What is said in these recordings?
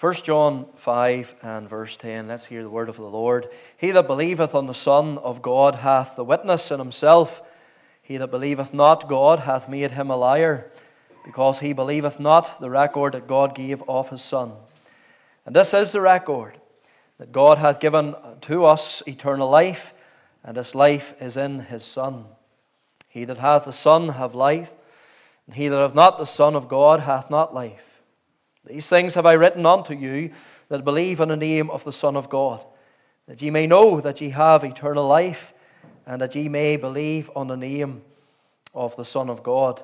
1 John 5 and verse 10, let's hear the word of the Lord. He that believeth on the Son of God hath the witness in himself. He that believeth not God hath made him a liar, because he believeth not the record that God gave of his Son. And this is the record that God hath given to us eternal life, and this life is in his Son. He that hath the Son hath life, and he that hath not the Son of God hath not life. These things have I written unto you that believe in the name of the Son of God, that ye may know that ye have eternal life, and that ye may believe on the name of the Son of God.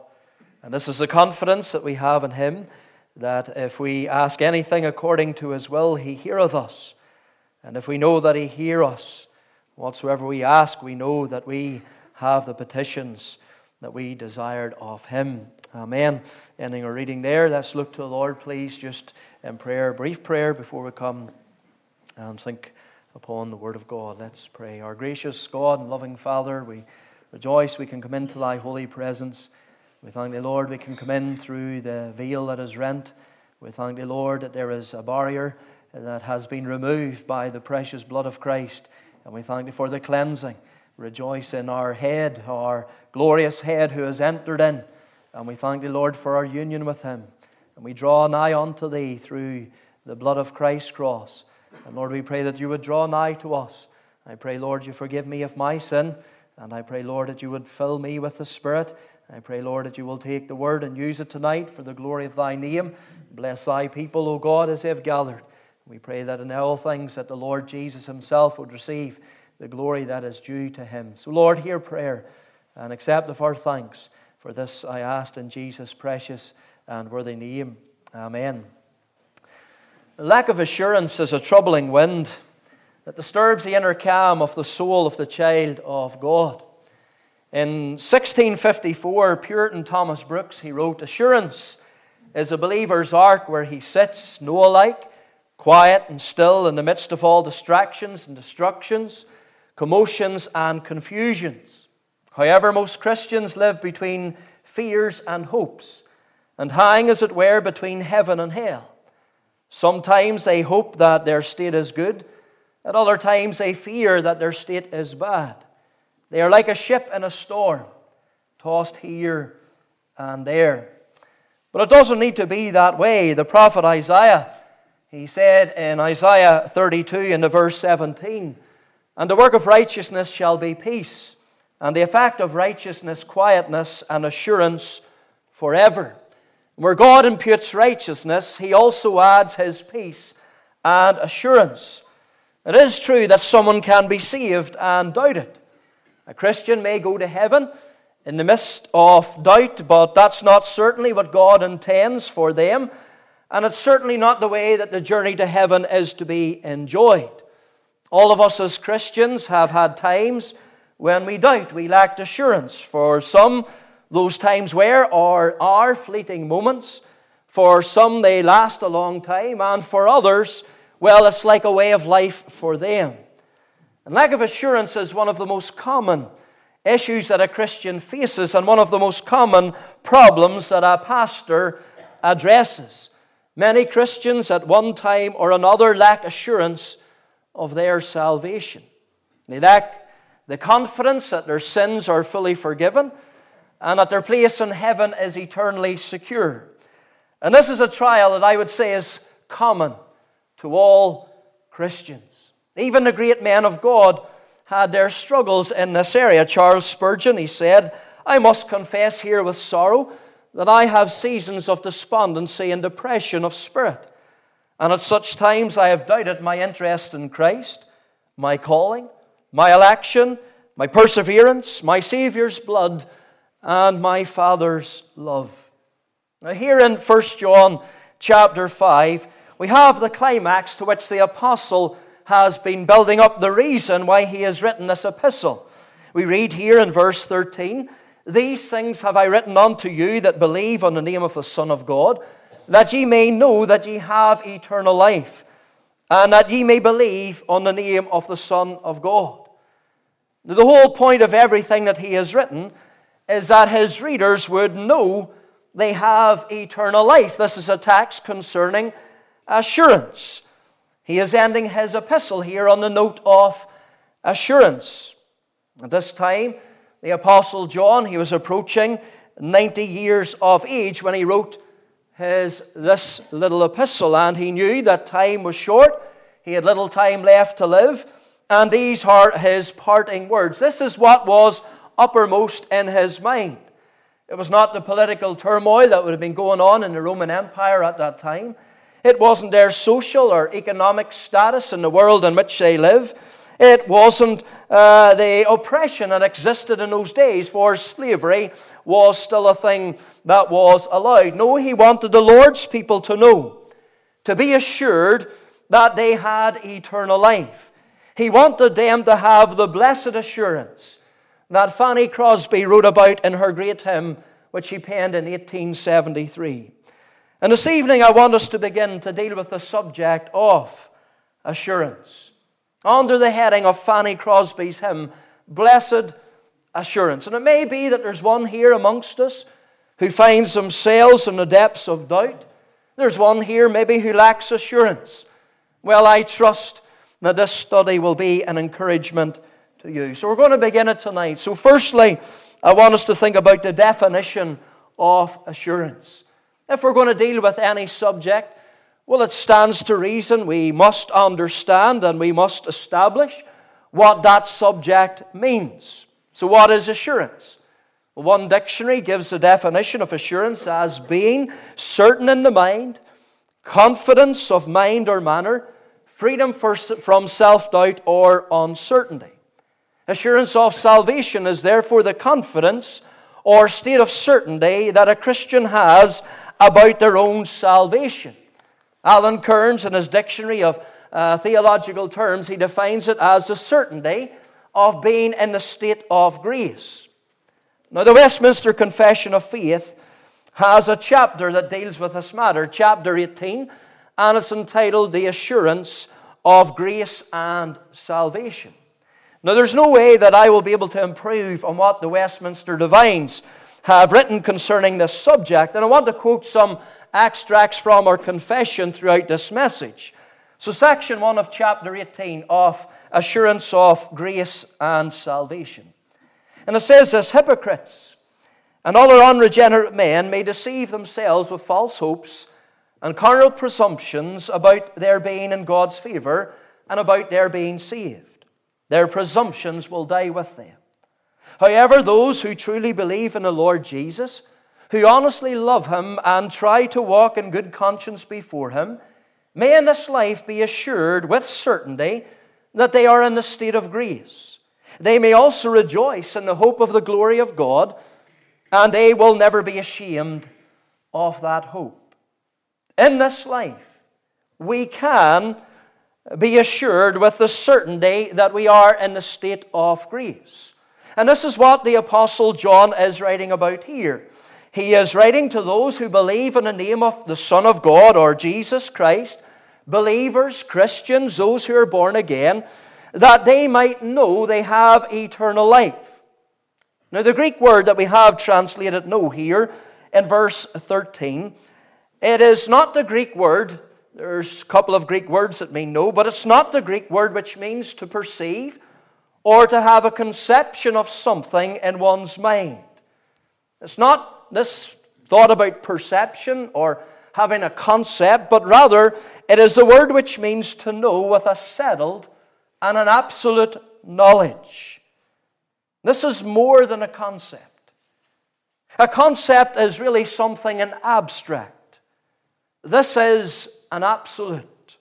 And this is the confidence that we have in him, that if we ask anything according to his will, he heareth us. And if we know that he hear us, whatsoever we ask, we know that we have the petitions that we desired of him. Amen. Ending our reading there. Let's look to the Lord, please, just in prayer, brief prayer before we come and think upon the Word of God. Let's pray. Our gracious God and loving Father, we rejoice we can come into Thy holy presence. We thank Thee, Lord, we can come in through the veil that is rent. We thank Thee, Lord, that there is a barrier that has been removed by the precious blood of Christ. And we thank Thee for the cleansing. Rejoice in our head, our glorious head who has entered in. And we thank Thee, Lord, for our union with Him. And we draw nigh unto Thee through the blood of Christ's cross. And Lord, we pray that You would draw nigh to us. I pray, Lord, You forgive me of my sin. And I pray, Lord, that You would fill me with the Spirit. I pray, Lord, that You will take the word and use it tonight for the glory of Thy name. Bless Thy people, O God, as they have gathered. We pray that in all things that the Lord Jesus Himself would receive the glory that is due to Him. So, Lord, hear prayer and accept of our thanks. For this I asked in Jesus' precious and worthy name. Amen. Lack of assurance is a troubling wind that disturbs the inner calm of the soul of the child of God. In 1654, Puritan Thomas Brooks, he wrote, Assurance is a believer's ark where he sits, Noah like, quiet and still in the midst of all distractions and destructions, commotions and confusions. However, most Christians live between fears and hopes and hang, as it were, between heaven and hell. Sometimes they hope that their state is good, at other times they fear that their state is bad. They are like a ship in a storm, tossed here and there. But it doesn't need to be that way. The prophet Isaiah, he said in Isaiah 32 in the verse 17, And the work of righteousness shall be peace and the effect of righteousness, quietness, and assurance forever. Where God imputes righteousness, He also adds His peace and assurance. It is true that someone can be saved and doubt it. A Christian may go to heaven in the midst of doubt, but that's not certainly what God intends for them, and it's certainly not the way that the journey to heaven is to be enjoyed. All of us as Christians have had times when we doubt, we lacked assurance. For some, those times were or are fleeting moments. For some, they last a long time. And for others, well, it's like a way of life for them. And lack of assurance is one of the most common issues that a Christian faces and one of the most common problems that a pastor addresses. Many Christians at one time or another lack assurance of their salvation. They lack the confidence that their sins are fully forgiven and that their place in heaven is eternally secure. And this is a trial that I would say is common to all Christians. Even the great men of God had their struggles in this area. Charles Spurgeon, he said, I must confess here with sorrow that I have seasons of despondency and depression of spirit. And at such times I have doubted my interest in Christ, my calling, my election, my perseverance, my Savior's blood, and my Father's love. Now, here in 1 John chapter 5, we have the climax to which the apostle has been building up the reason why he has written this epistle. We read here in verse 13 These things have I written unto you that believe on the name of the Son of God, that ye may know that ye have eternal life, and that ye may believe on the name of the Son of God. The whole point of everything that he has written is that his readers would know they have eternal life. This is a text concerning assurance. He is ending his epistle here on the note of assurance. At this time, the Apostle John, he was approaching 90 years of age when he wrote his, this little epistle, and he knew that time was short. He had little time left to live, and these are his parting words. This is what was uppermost in his mind. It was not the political turmoil that would have been going on in the Roman Empire at that time. It wasn't their social or economic status in the world in which they live. It wasn't uh, the oppression that existed in those days, for slavery was still a thing that was allowed. No, he wanted the Lord's people to know, to be assured that they had eternal life. He wanted them to have the blessed assurance that Fanny Crosby wrote about in her great hymn, which she penned in 1873. And this evening, I want us to begin to deal with the subject of assurance. Under the heading of Fanny Crosby's hymn, Blessed Assurance. And it may be that there's one here amongst us who finds themselves in the depths of doubt. There's one here maybe who lacks assurance. Well, I trust that this study will be an encouragement to you. So we're going to begin it tonight. So, firstly, I want us to think about the definition of assurance. If we're going to deal with any subject, well, it stands to reason we must understand and we must establish what that subject means. So, what is assurance? One dictionary gives the definition of assurance as being certain in the mind, confidence of mind or manner, freedom from self doubt or uncertainty. Assurance of salvation is therefore the confidence or state of certainty that a Christian has about their own salvation. Alan Cairns, in his dictionary of uh, theological terms, he defines it as the certainty of being in the state of grace. Now, the Westminster Confession of Faith has a chapter that deals with this matter, chapter 18, and it's entitled The Assurance of Grace and Salvation. Now, there's no way that I will be able to improve on what the Westminster Divines have written concerning this subject, and I want to quote some extracts from our confession throughout this message. So, section 1 of chapter 18 of Assurance of Grace and Salvation. And it says this Hypocrites and other unregenerate men may deceive themselves with false hopes and carnal presumptions about their being in God's favor and about their being saved. Their presumptions will die with them. However, those who truly believe in the Lord Jesus, who honestly love Him and try to walk in good conscience before Him, may in this life be assured with certainty that they are in the state of grace. They may also rejoice in the hope of the glory of God, and they will never be ashamed of that hope. In this life, we can be assured with the certainty that we are in the state of grace. And this is what the Apostle John is writing about here. He is writing to those who believe in the name of the Son of God or Jesus Christ, believers, Christians, those who are born again, that they might know they have eternal life. Now, the Greek word that we have translated know here in verse 13, it is not the Greek word there's a couple of Greek words that mean know, but it's not the Greek word which means to perceive or to have a conception of something in one's mind. It's not this thought about perception or having a concept, but rather it is the word which means to know with a settled and an absolute knowledge. This is more than a concept. A concept is really something in abstract. This is an absolute.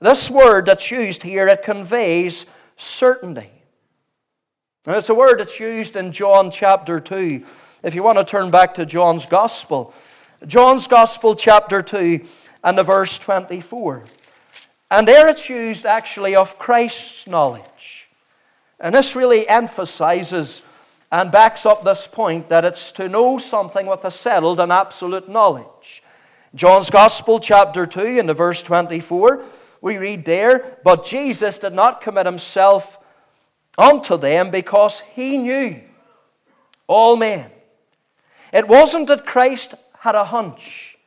This word that's used here, it conveys certainty. And it's a word that's used in John chapter 2. If you want to turn back to John's Gospel, John's Gospel, chapter 2, and the verse 24. And there it's used actually of Christ's knowledge. And this really emphasizes and backs up this point that it's to know something with a settled and absolute knowledge. John's Gospel, chapter 2, in the verse 24, we read there, But Jesus did not commit himself unto them because he knew all men. It wasn't that Christ had a hunch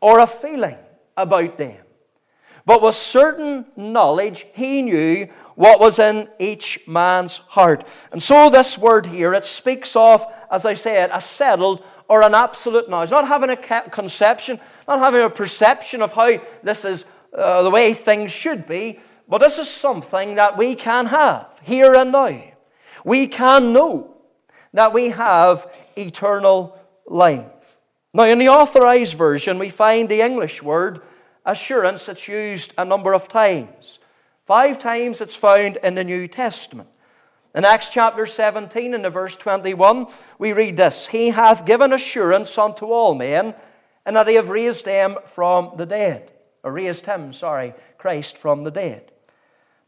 or a feeling about them. But with certain knowledge, he knew what was in each man's heart. And so, this word here, it speaks of, as I said, a settled or an absolute knowledge. Not having a conception, not having a perception of how this is uh, the way things should be, but this is something that we can have here and now. We can know that we have eternal life. Now, in the authorized version, we find the English word assurance that's used a number of times. Five times it's found in the New Testament. In Acts chapter 17, in the verse 21, we read this He hath given assurance unto all men, and that he have raised them from the dead. Or raised him, sorry, Christ from the dead.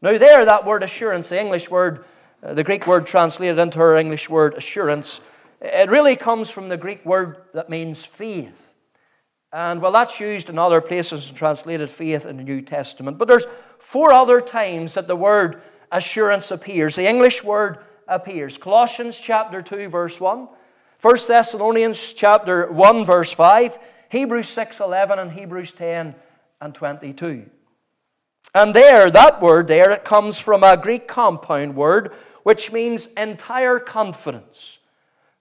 Now, there, that word assurance, the English word, Uh, the Greek word translated into our English word assurance, it really comes from the Greek word that means faith. And well, that's used in other places and translated faith in the New Testament. But there's four other times that the word assurance appears. The English word appears. Colossians chapter 2, verse 1. 1 Thessalonians chapter 1, verse 5. Hebrews 6, 11, and Hebrews 10 and 22. And there, that word there, it comes from a Greek compound word which means entire confidence,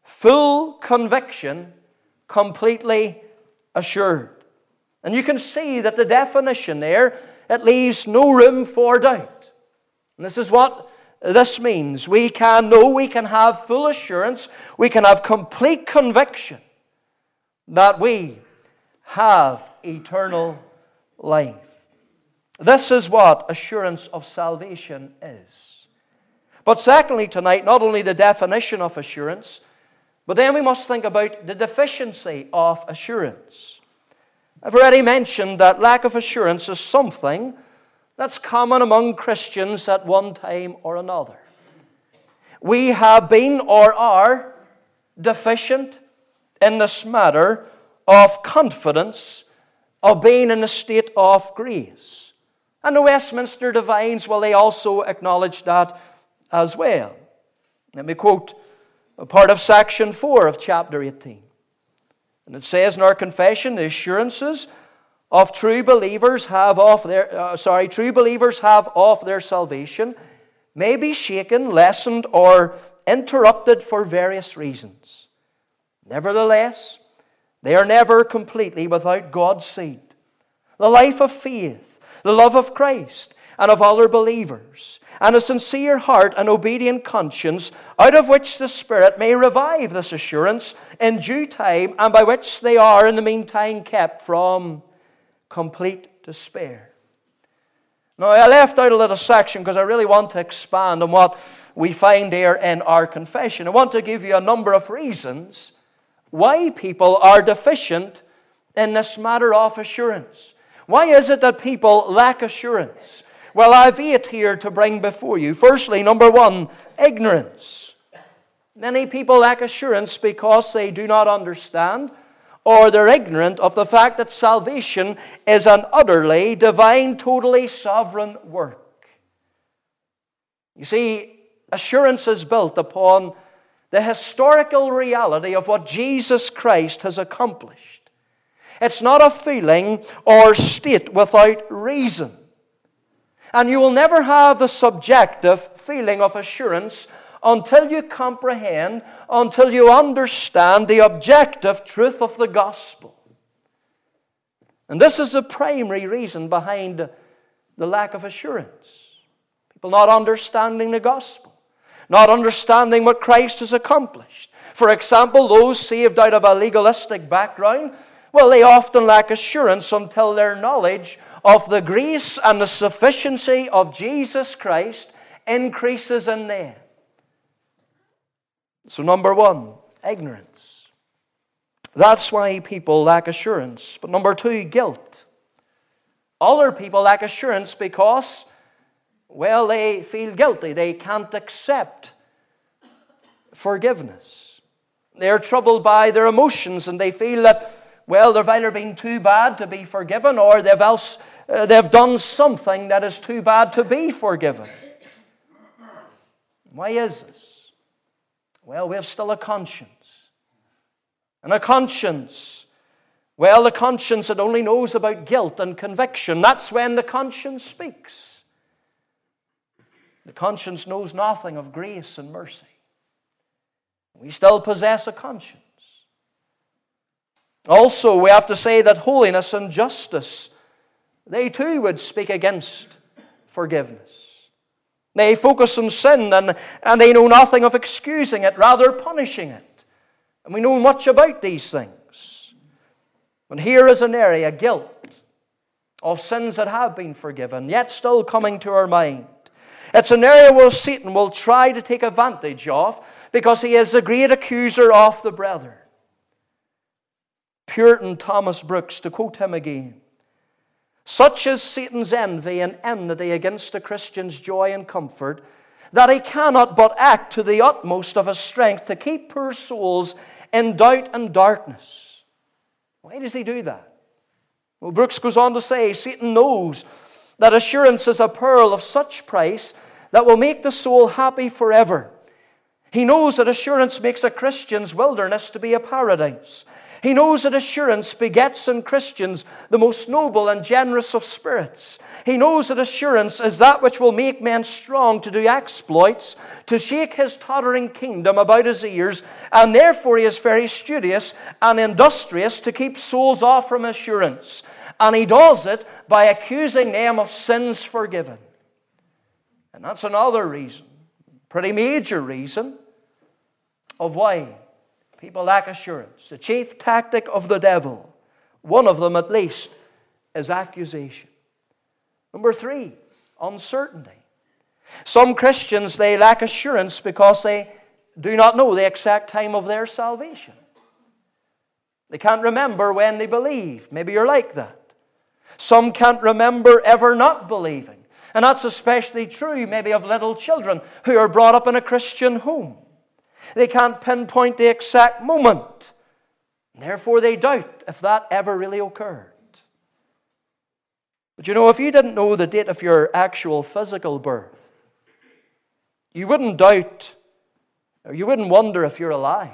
full conviction, completely assured. And you can see that the definition there, it leaves no room for doubt. And this is what this means. We can know, we can have full assurance, we can have complete conviction that we have eternal life. This is what assurance of salvation is. But secondly, tonight, not only the definition of assurance, but then we must think about the deficiency of assurance. I've already mentioned that lack of assurance is something that's common among Christians at one time or another. We have been or are deficient in this matter of confidence of being in a state of grace. And the Westminster Divines, well, they also acknowledge that as well. Let me quote a part of section 4 of chapter 18. And it says in our confession, the assurances of true believers have of their uh, sorry, true believers have of their salvation may be shaken, lessened, or interrupted for various reasons. Nevertheless, they are never completely without God's seed. The life of faith the love of Christ and of other believers, and a sincere heart and obedient conscience, out of which the Spirit may revive this assurance in due time, and by which they are in the meantime kept from complete despair. Now, I left out a little section because I really want to expand on what we find there in our confession. I want to give you a number of reasons why people are deficient in this matter of assurance. Why is it that people lack assurance? Well, I've eight here to bring before you. Firstly, number one, ignorance. Many people lack assurance because they do not understand or they're ignorant of the fact that salvation is an utterly divine, totally sovereign work. You see, assurance is built upon the historical reality of what Jesus Christ has accomplished. It's not a feeling or state without reason. And you will never have the subjective feeling of assurance until you comprehend, until you understand the objective truth of the gospel. And this is the primary reason behind the lack of assurance. People not understanding the gospel, not understanding what Christ has accomplished. For example, those saved out of a legalistic background well, they often lack assurance until their knowledge of the grace and the sufficiency of Jesus Christ increases in them. So, number one, ignorance. That's why people lack assurance. But number two, guilt. Other people lack assurance because, well, they feel guilty. They can't accept forgiveness. They're troubled by their emotions and they feel that well, they've either been too bad to be forgiven or they've, else, uh, they've done something that is too bad to be forgiven. Why is this? Well, we have still a conscience. And a conscience, Well, the conscience, it only knows about guilt and conviction. That's when the conscience speaks. The conscience knows nothing of grace and mercy. We still possess a conscience. Also, we have to say that holiness and justice, they too would speak against forgiveness. They focus on sin and, and they know nothing of excusing it, rather punishing it. And we know much about these things. And here is an area, guilt, of sins that have been forgiven, yet still coming to our mind. It's an area where Satan will try to take advantage of because he is the great accuser of the brethren. Puritan Thomas Brooks, to quote him again Such is Satan's envy and enmity against a Christian's joy and comfort that he cannot but act to the utmost of his strength to keep poor souls in doubt and darkness. Why does he do that? Well, Brooks goes on to say Satan knows that assurance is a pearl of such price that will make the soul happy forever. He knows that assurance makes a Christian's wilderness to be a paradise. He knows that assurance begets in Christians the most noble and generous of spirits. He knows that assurance is that which will make men strong to do exploits, to shake his tottering kingdom about his ears, and therefore he is very studious and industrious to keep souls off from assurance. And he does it by accusing them of sins forgiven. And that's another reason, pretty major reason, of why people lack assurance. The chief tactic of the devil, one of them at least, is accusation. Number three, uncertainty. Some Christians, they lack assurance because they do not know the exact time of their salvation. They can't remember when they believe. Maybe you're like that. Some can't remember ever not believing. And that's especially true, maybe, of little children who are brought up in a Christian home. They can't pinpoint the exact moment. Therefore, they doubt if that ever really occurred. But you know, if you didn't know the date of your actual physical birth, you wouldn't doubt, or you wouldn't wonder if you're alive.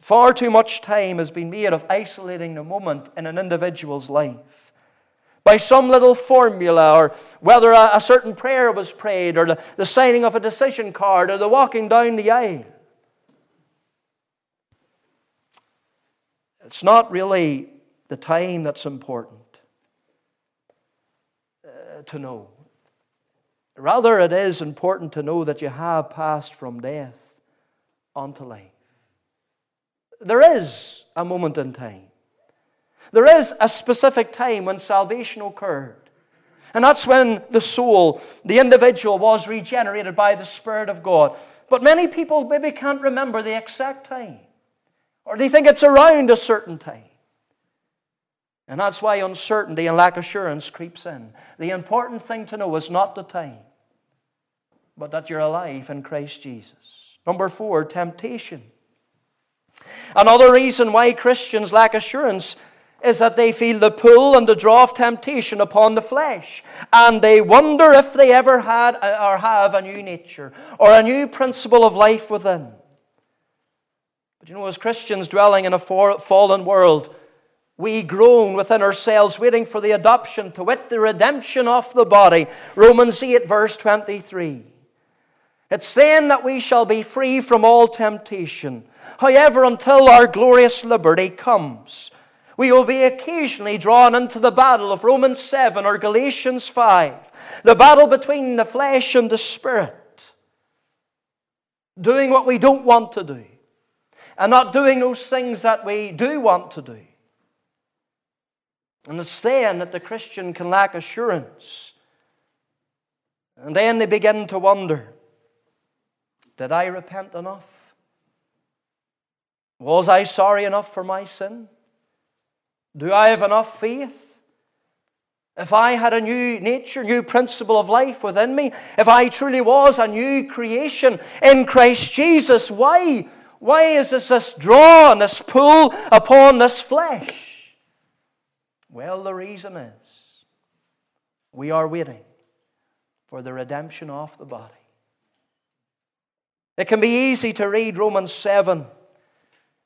Far too much time has been made of isolating the moment in an individual's life by some little formula, or whether a, a, certain prayer was prayed, or the, the signing of a decision card, or the walking down the aisle. It's not really the time that's important uh, to know. Rather, it is important to know that you have passed from death unto life. There is a moment in time. There is a specific time when salvation occurred. And that's when the soul, the individual, was regenerated by the Spirit of God. But many people maybe can't remember the exact time, or they think it's around a certain time. And that's why uncertainty and lack of assurance creeps in. The important thing to know is not the time, but that you're alive in Christ Jesus. Number four, temptation. Another reason why Christians lack assurance is that they feel the pull and the draw of temptation upon the flesh. And they wonder if they ever had uh, or have a new nature or a new principle of life within. But you know, as Christians dwelling in a fallen world, we groan within ourselves, waiting for the adoption, to wit, the redemption of the body. Romans 8, verse 23. It's then that we shall be free from all temptation. However, until our glorious liberty comes, we will be occasionally drawn into the battle of Romans 7 or Galatians 5, the battle between the flesh and the spirit, doing what we don't want to do, and not doing those things that we do want to do. And it's then that the Christian can lack assurance. And then they begin to wonder Did I repent enough? Was I sorry enough for my sin? Do I have enough faith? If I had a new nature, new principle of life within me, if I truly was a new creation in Christ Jesus, why? Why is this, this draw and this pull upon this flesh? Well, the reason is we are waiting for the redemption of the body. It can be easy to read Romans 7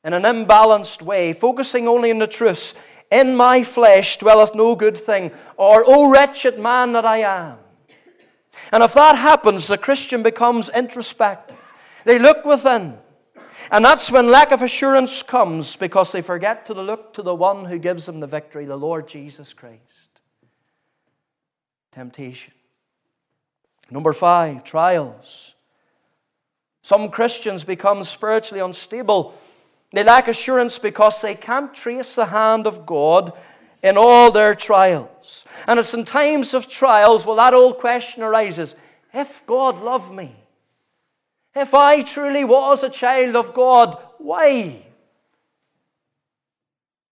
in an imbalanced way, focusing only on the truths. In my flesh dwelleth no good thing, or, O wretched man that I am. And if that happens, the Christian becomes introspective. They look within. And that's when lack of assurance comes because they forget to look to the one who gives them the victory, the Lord Jesus Christ. Temptation. Number five, trials. Some Christians become spiritually unstable. They lack assurance because they can't trace the hand of God in all their trials. And it's in times of trials, well, that old question arises if God loved me, if I truly was a child of God, why?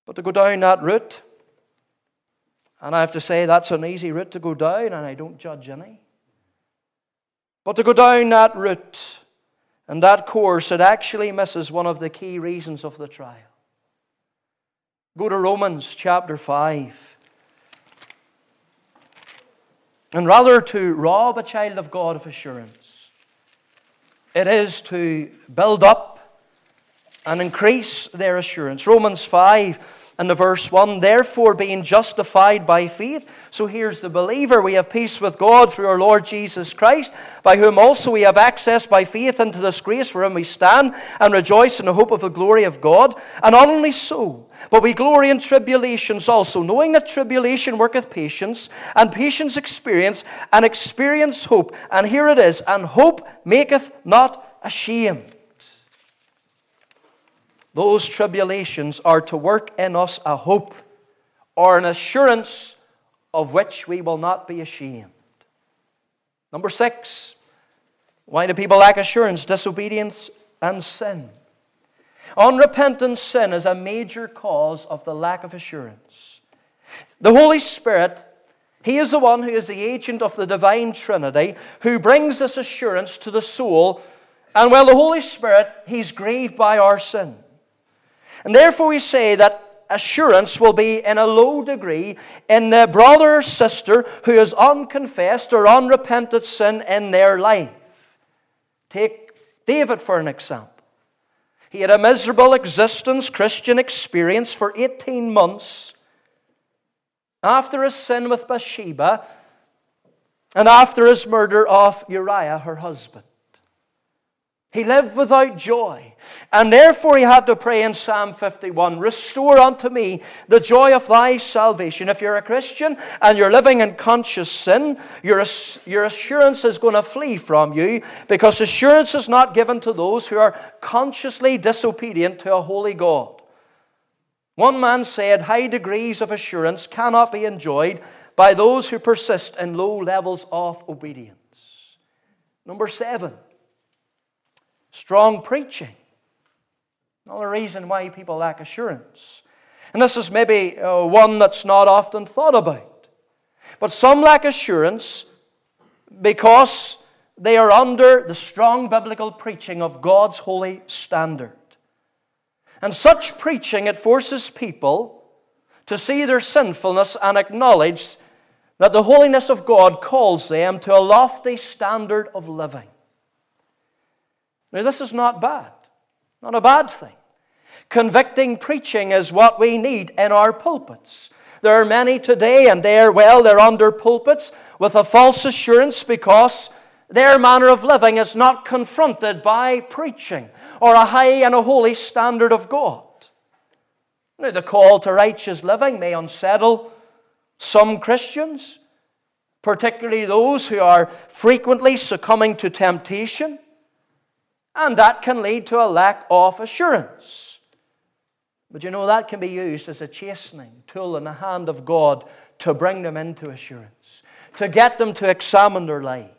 But to go down that route, and I have to say that's an easy route to go down, and I don't judge any. But to go down that route and that course, it actually misses one of the key reasons of the trial. Go to Romans chapter 5. And rather to rob a child of God of assurance, it is to build up and increase their assurance. Romans 5 and the verse 1 Therefore, being justified by faith. So here's the believer. We have peace with God through our Lord Jesus Christ, by whom also we have access by faith into this grace wherein we stand and rejoice in the hope of the glory of God. And not only so, but we glory in tribulations also, knowing that tribulation worketh patience, and patience experience, and experience hope. And here it is, and hope maketh not ashamed. Those tribulations are to work in us a hope or an assurance of which we will not be ashamed. Number six, why do people lack assurance? Disobedience and sin. Unrepentant sin is a major cause of the lack of assurance. The Holy Spirit, He is the one who is the agent of the divine Trinity who brings this assurance to the soul. And while the Holy Spirit, He's grieved by our sin. And therefore, we say that assurance will be in a low degree in the brother or sister who has unconfessed or unrepented sin in their life. Take David for an example. He had a miserable existence, Christian experience for 18 months after his sin with Bathsheba and after his murder of Uriah, her husband. He lived without joy. And therefore he had to pray in Psalm 51 Restore unto me the joy of thy salvation. If you're a Christian and you're living in conscious sin, your, your assurance is going to flee from you because assurance is not given to those who are consciously disobedient to a holy God. One man said, High degrees of assurance cannot be enjoyed by those who persist in low levels of obedience. Number seven. Strong preaching. Another reason why people lack assurance. And this is maybe uh, one that's not often thought about. But some lack assurance because they are under the strong biblical preaching of God's holy standard. And such preaching, it forces people to see their sinfulness and acknowledge that the holiness of God calls them to a lofty standard of living. Now, this is not bad, not a bad thing. Convicting preaching is what we need in our pulpits. There are many today, and they are, well, they're under pulpits with a false assurance because their manner of living is not confronted by preaching or a high and a holy standard of God. Now, the call to righteous living may unsettle some Christians, particularly those who are frequently succumbing to temptation. And that can lead to a lack of assurance. But you know, that can be used as a chastening tool in the hand of God to bring them into assurance, to get them to examine their lives.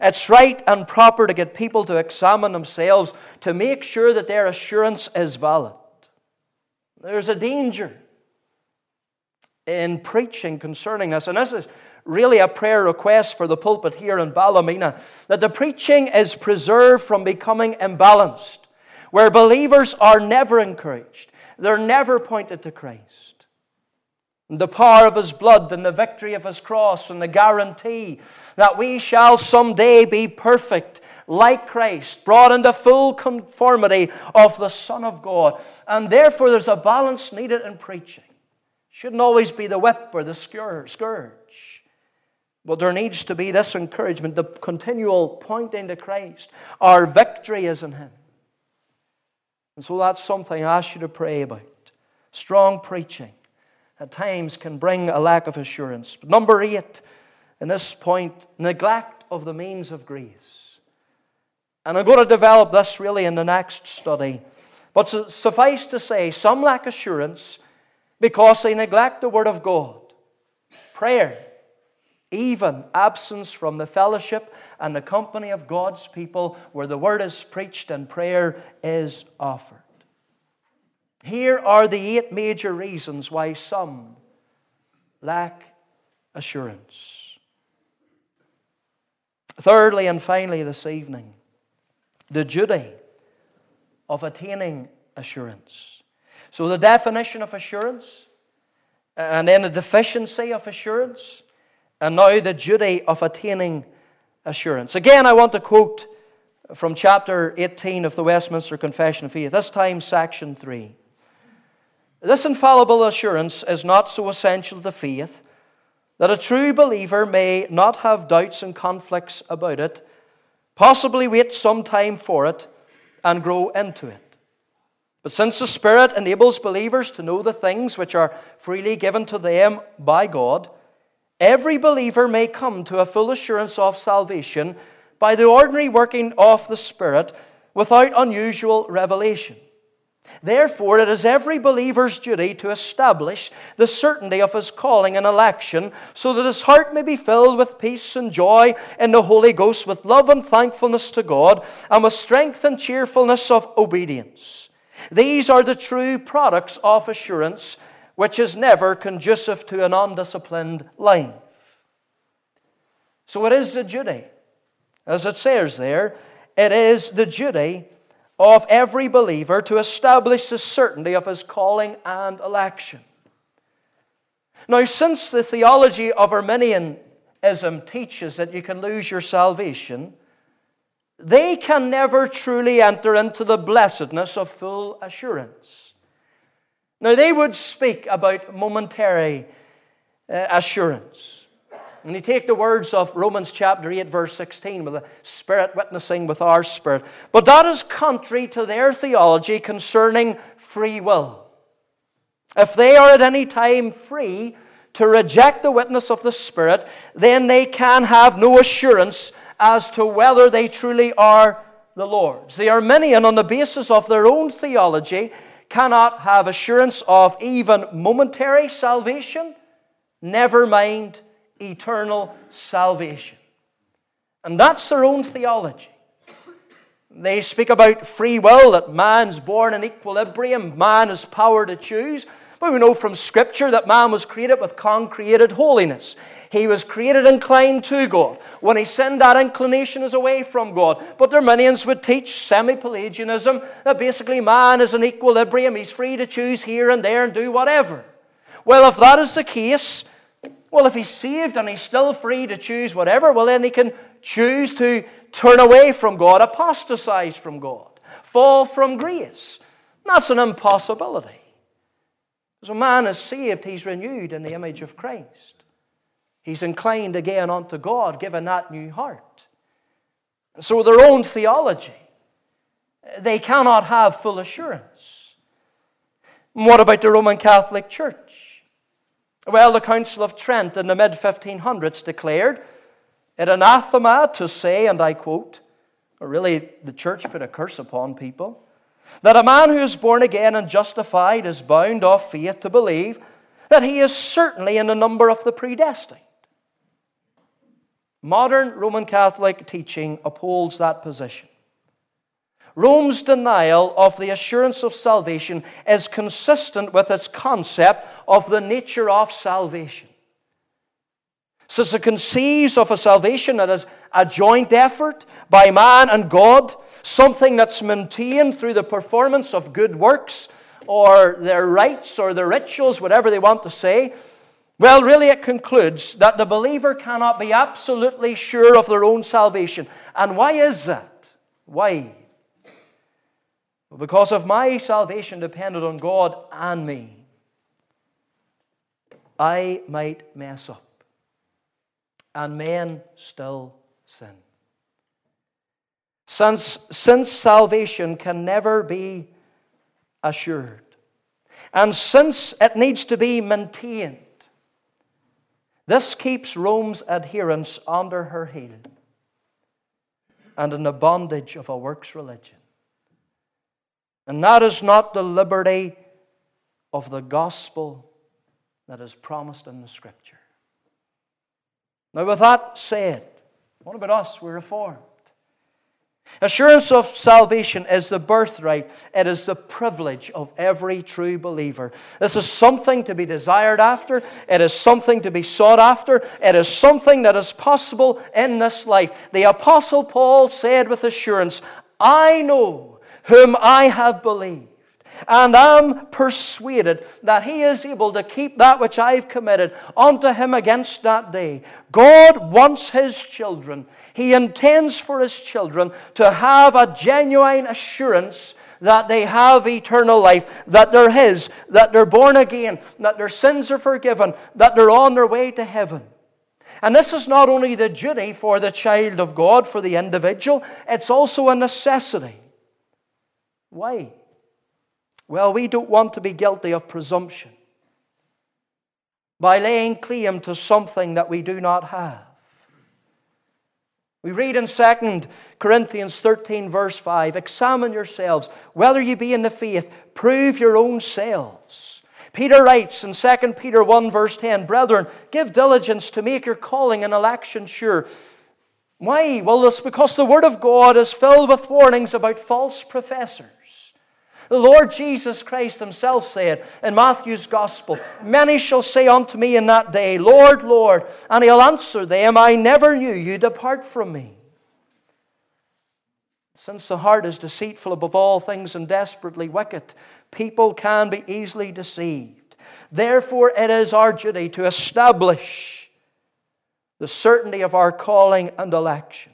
It's right and proper to get people to examine themselves to make sure that their assurance is valid. There's a danger in preaching concerning this, and this is really a prayer request for the pulpit here in Ballymena that the preaching is preserved from becoming imbalanced, where believers are never encouraged, they're never pointed to Christ. The power of his blood and the victory of his cross and the guarantee that we shall someday be perfect like Christ, brought into full conformity of the Son of God. And therefore, there's a balance needed in preaching. Shouldn't always be the whip or the scourge. But there needs to be this encouragement, the continual pointing to Christ. Our victory is in Him. And so that's something I ask you to pray about. Strong preaching at times can bring a lack of assurance. But number eight, in this point, neglect of the means of grace. And I'm going to develop this really in the next study. But suffice to say, some lack assurance because they neglect the Word of God. Prayer, even absence from the fellowship and the company of God's people where the Word is preached and prayer is offered. Here are the eight major reasons why some lack assurance. Thirdly and finally, this evening, the duty of attaining assurance. So, the definition of assurance, and then the deficiency of assurance, and now the duty of attaining assurance. Again, I want to quote from chapter 18 of the Westminster Confession of Faith, this time section 3. This infallible assurance is not so essential to faith that a true believer may not have doubts and conflicts about it, possibly wait some time for it, and grow into it. But since the Spirit enables believers to know the things which are freely given to them by God, every believer may come to a full assurance of salvation by the ordinary working of the Spirit without unusual revelation. Therefore, it is every believer's duty to establish the certainty of his calling and election, so that his heart may be filled with peace and joy in the Holy Ghost, with love and thankfulness to God, and with strength and cheerfulness of obedience. These are the true products of assurance, which is never conducive to an undisciplined life. So it is the duty, as it says there, it is the duty of every believer to establish the certainty of his calling and election. Now, since the theology of Arminianism teaches that you can lose your salvation, they can never truly enter into the blessedness of full assurance. Now, they would speak about momentary uh, assurance. And you take the words of Romans chapter 8, verse 16, with the Spirit witnessing with our spirit. But that is contrary to their theology concerning free will. If they are at any time free to reject the witness of the Spirit, then they can have no assurance as to whether they truly are the Lord's. The Arminian, on the basis of their own theology, cannot have assurance of even momentary salvation, never mind eternal salvation. And that's their own theology. They speak about free will, that man's born in equilibrium, man has power to choose. But we know from Scripture that man was created with concreated holiness. He was created inclined to God. When he sinned, that inclination is away from God. But Arminians would teach semi Pelagianism that basically man is in equilibrium. He's free to choose here and there and do whatever. Well, if that is the case, well, if he's saved and he's still free to choose whatever, well, then he can choose to turn away from God, apostatize from God, fall from grace. That's an impossibility. As a man is saved, he's renewed in the image of Christ. He's inclined again unto God, given that new heart. And so, their own theology, they cannot have full assurance. And what about the Roman Catholic Church? Well, the Council of Trent in the mid 1500s declared it anathema to say, and I quote, or really the church put a curse upon people, that a man who is born again and justified is bound of faith to believe that he is certainly in the number of the predestined. Modern Roman Catholic teaching upholds that position. Rome's denial of the assurance of salvation is consistent with its concept of the nature of salvation. Since it conceives of a salvation that is a joint effort by man and God, something that's maintained through the performance of good works or their rites or their rituals, whatever they want to say, well, really, it concludes that the believer cannot be absolutely sure of their own salvation. And why is that? Why? Because if my salvation depended on God and me, I might mess up. And men still sin. Since, since salvation can never be assured, and since it needs to be maintained, this keeps Rome's adherents under her heel and in the bondage of a works religion. And that is not the liberty of the gospel that is promised in the scripture. Now, with that said, what about us? We're reformed. Assurance of salvation is the birthright, it is the privilege of every true believer. This is something to be desired after, it is something to be sought after, it is something that is possible in this life. The Apostle Paul said with assurance, I know whom I have believed and I'm persuaded that he is able to keep that which I've committed unto him against that day. God wants his children, he intends for his children to have a genuine assurance that they have eternal life, that they're His, that they're born again, that their sins are forgiven, that they're on their way to heaven. And this is not only the duty for the child of God, for the individual, it's also a necessity. Why? Well, we don't want to be guilty of presumption by laying claim to something that we do not have. We read in 2 Corinthians 13, verse 5 Examine yourselves, whether you be in the faith, prove your own selves. Peter writes in 2 Peter 1, verse 10 Brethren, give diligence to make your calling and election sure. Why? Well, it's because the Word of God is filled with warnings about false professors. The Lord Jesus Christ himself said in Matthew's Gospel, Many shall say unto me in that day, Lord, Lord, and he'll answer them, I never knew you, depart from me. Since the heart is deceitful above all things and desperately wicked, people can be easily deceived. Therefore, it is our duty to establish the certainty of our calling and election.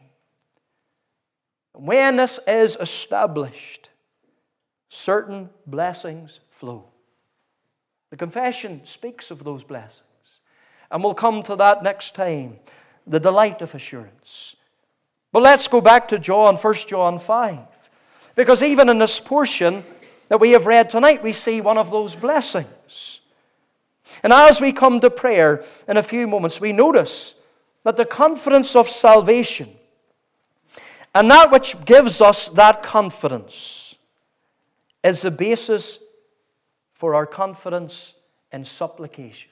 When this is established, certain blessings flow. The confession speaks of those blessings. And we'll come to that next time the delight of assurance. But let's go back to John, 1 John 5. Because even in this portion that we have read tonight, we see one of those blessings. And as we come to prayer in a few moments, we notice that the confidence of salvation and that which gives us that confidence is the basis for our confidence in supplication.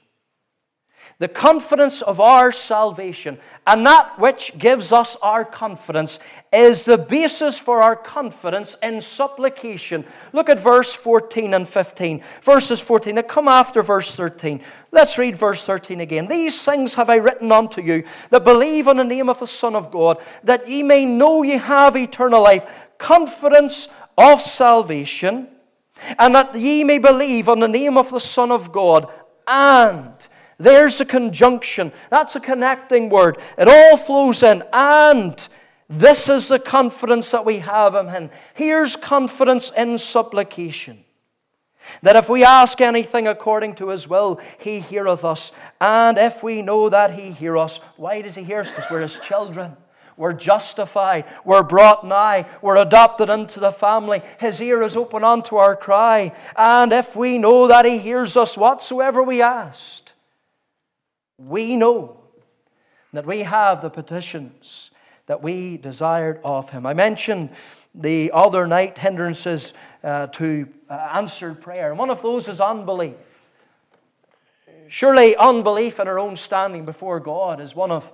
The confidence of our salvation and that which gives us our confidence is the basis for our confidence in supplication. Look at verse 14 and 15. Verses 14, now come after verse 13. Let's read verse 13 again. These things have I written unto you that believe on the name of the Son of God, that ye may know ye have eternal life, confidence of salvation, and that ye may believe on the name of the Son of God, and there's a conjunction. That's a connecting word. It all flows in. And this is the confidence that we have in Him. Here's confidence in supplication. That if we ask anything according to His will, He heareth us. And if we know that He hear us, why does He hear us? Because we're His children. We're justified. We're brought nigh. We're adopted into the family. His ear is open unto our cry. And if we know that He hears us whatsoever we asked, we know that we have the petitions that we desired of Him. I mentioned the other night hindrances uh, to uh, answered prayer. And one of those is unbelief. Surely, unbelief in our own standing before God is one of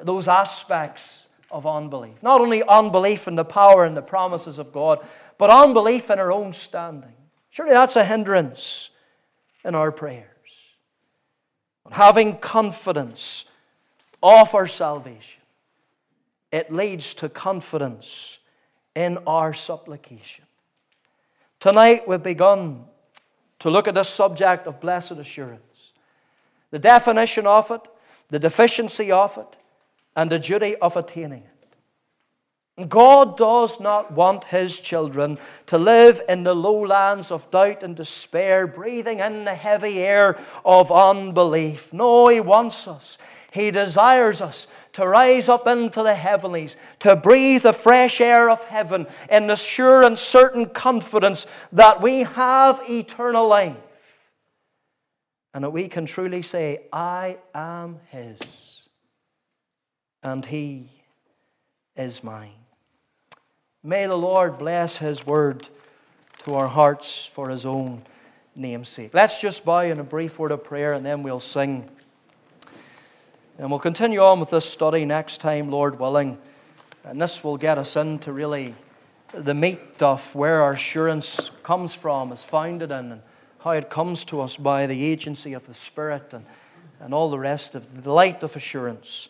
those aspects of unbelief. Not only unbelief in the power and the promises of God, but unbelief in our own standing. Surely that's a hindrance in our prayers. Having confidence of our salvation, it leads to confidence in our supplication. Tonight we've begun to look at this subject of blessed assurance. The definition of it, the deficiency of it, and the duty of attaining it. God does not want his children to live in the lowlands of doubt and despair, breathing in the heavy air of unbelief. No, he wants us. He desires us to rise up into the heavenlies, to breathe the fresh air of heaven in the sure and certain confidence that we have eternal life. And that we can truly say, I am His, and He is mine. May the Lord bless His word to our hearts for His own name's sake. Let's just bow in a brief word of prayer and then we'll sing. And we'll continue on with this study next time, Lord willing. And this will get us into really the meat of where our assurance comes from, is founded in, and how it comes to us by the agency of the Spirit and, and all the rest of the light of assurance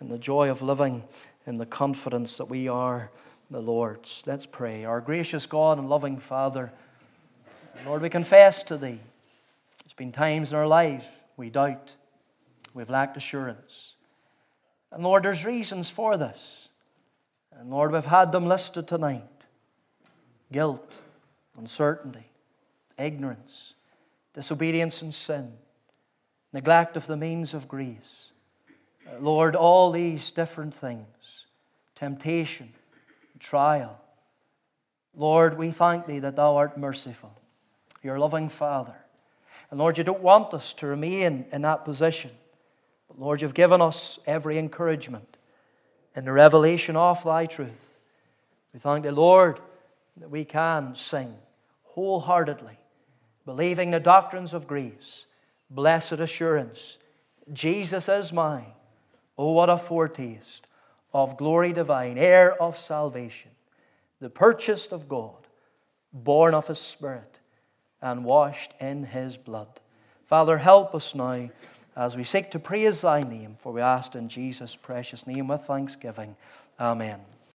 and the joy of living in the confidence that we are the Lord's. Let's pray. Our gracious God and loving Father, Lord, we confess to Thee. There's been times in our life we doubt, we've lacked assurance. And Lord, there's reasons for this. And Lord, we've had them listed tonight guilt, uncertainty, ignorance, disobedience and sin, neglect of the means of grace. Lord, all these different things, temptation, trial. Lord, we thank Thee that Thou art merciful, your loving Father. And Lord, you don't want us to remain in that position. But Lord, you've given us every encouragement in the revelation of Thy truth. We thank Thee, Lord, that we can sing wholeheartedly, believing the doctrines of grace, blessed assurance. Jesus is mine. Oh, what a foretaste of glory divine, heir of salvation, the purchased of God, born of His Spirit, and washed in His blood. Father, help us now as we seek to praise Thy name, for we ask in Jesus' precious name with thanksgiving. Amen.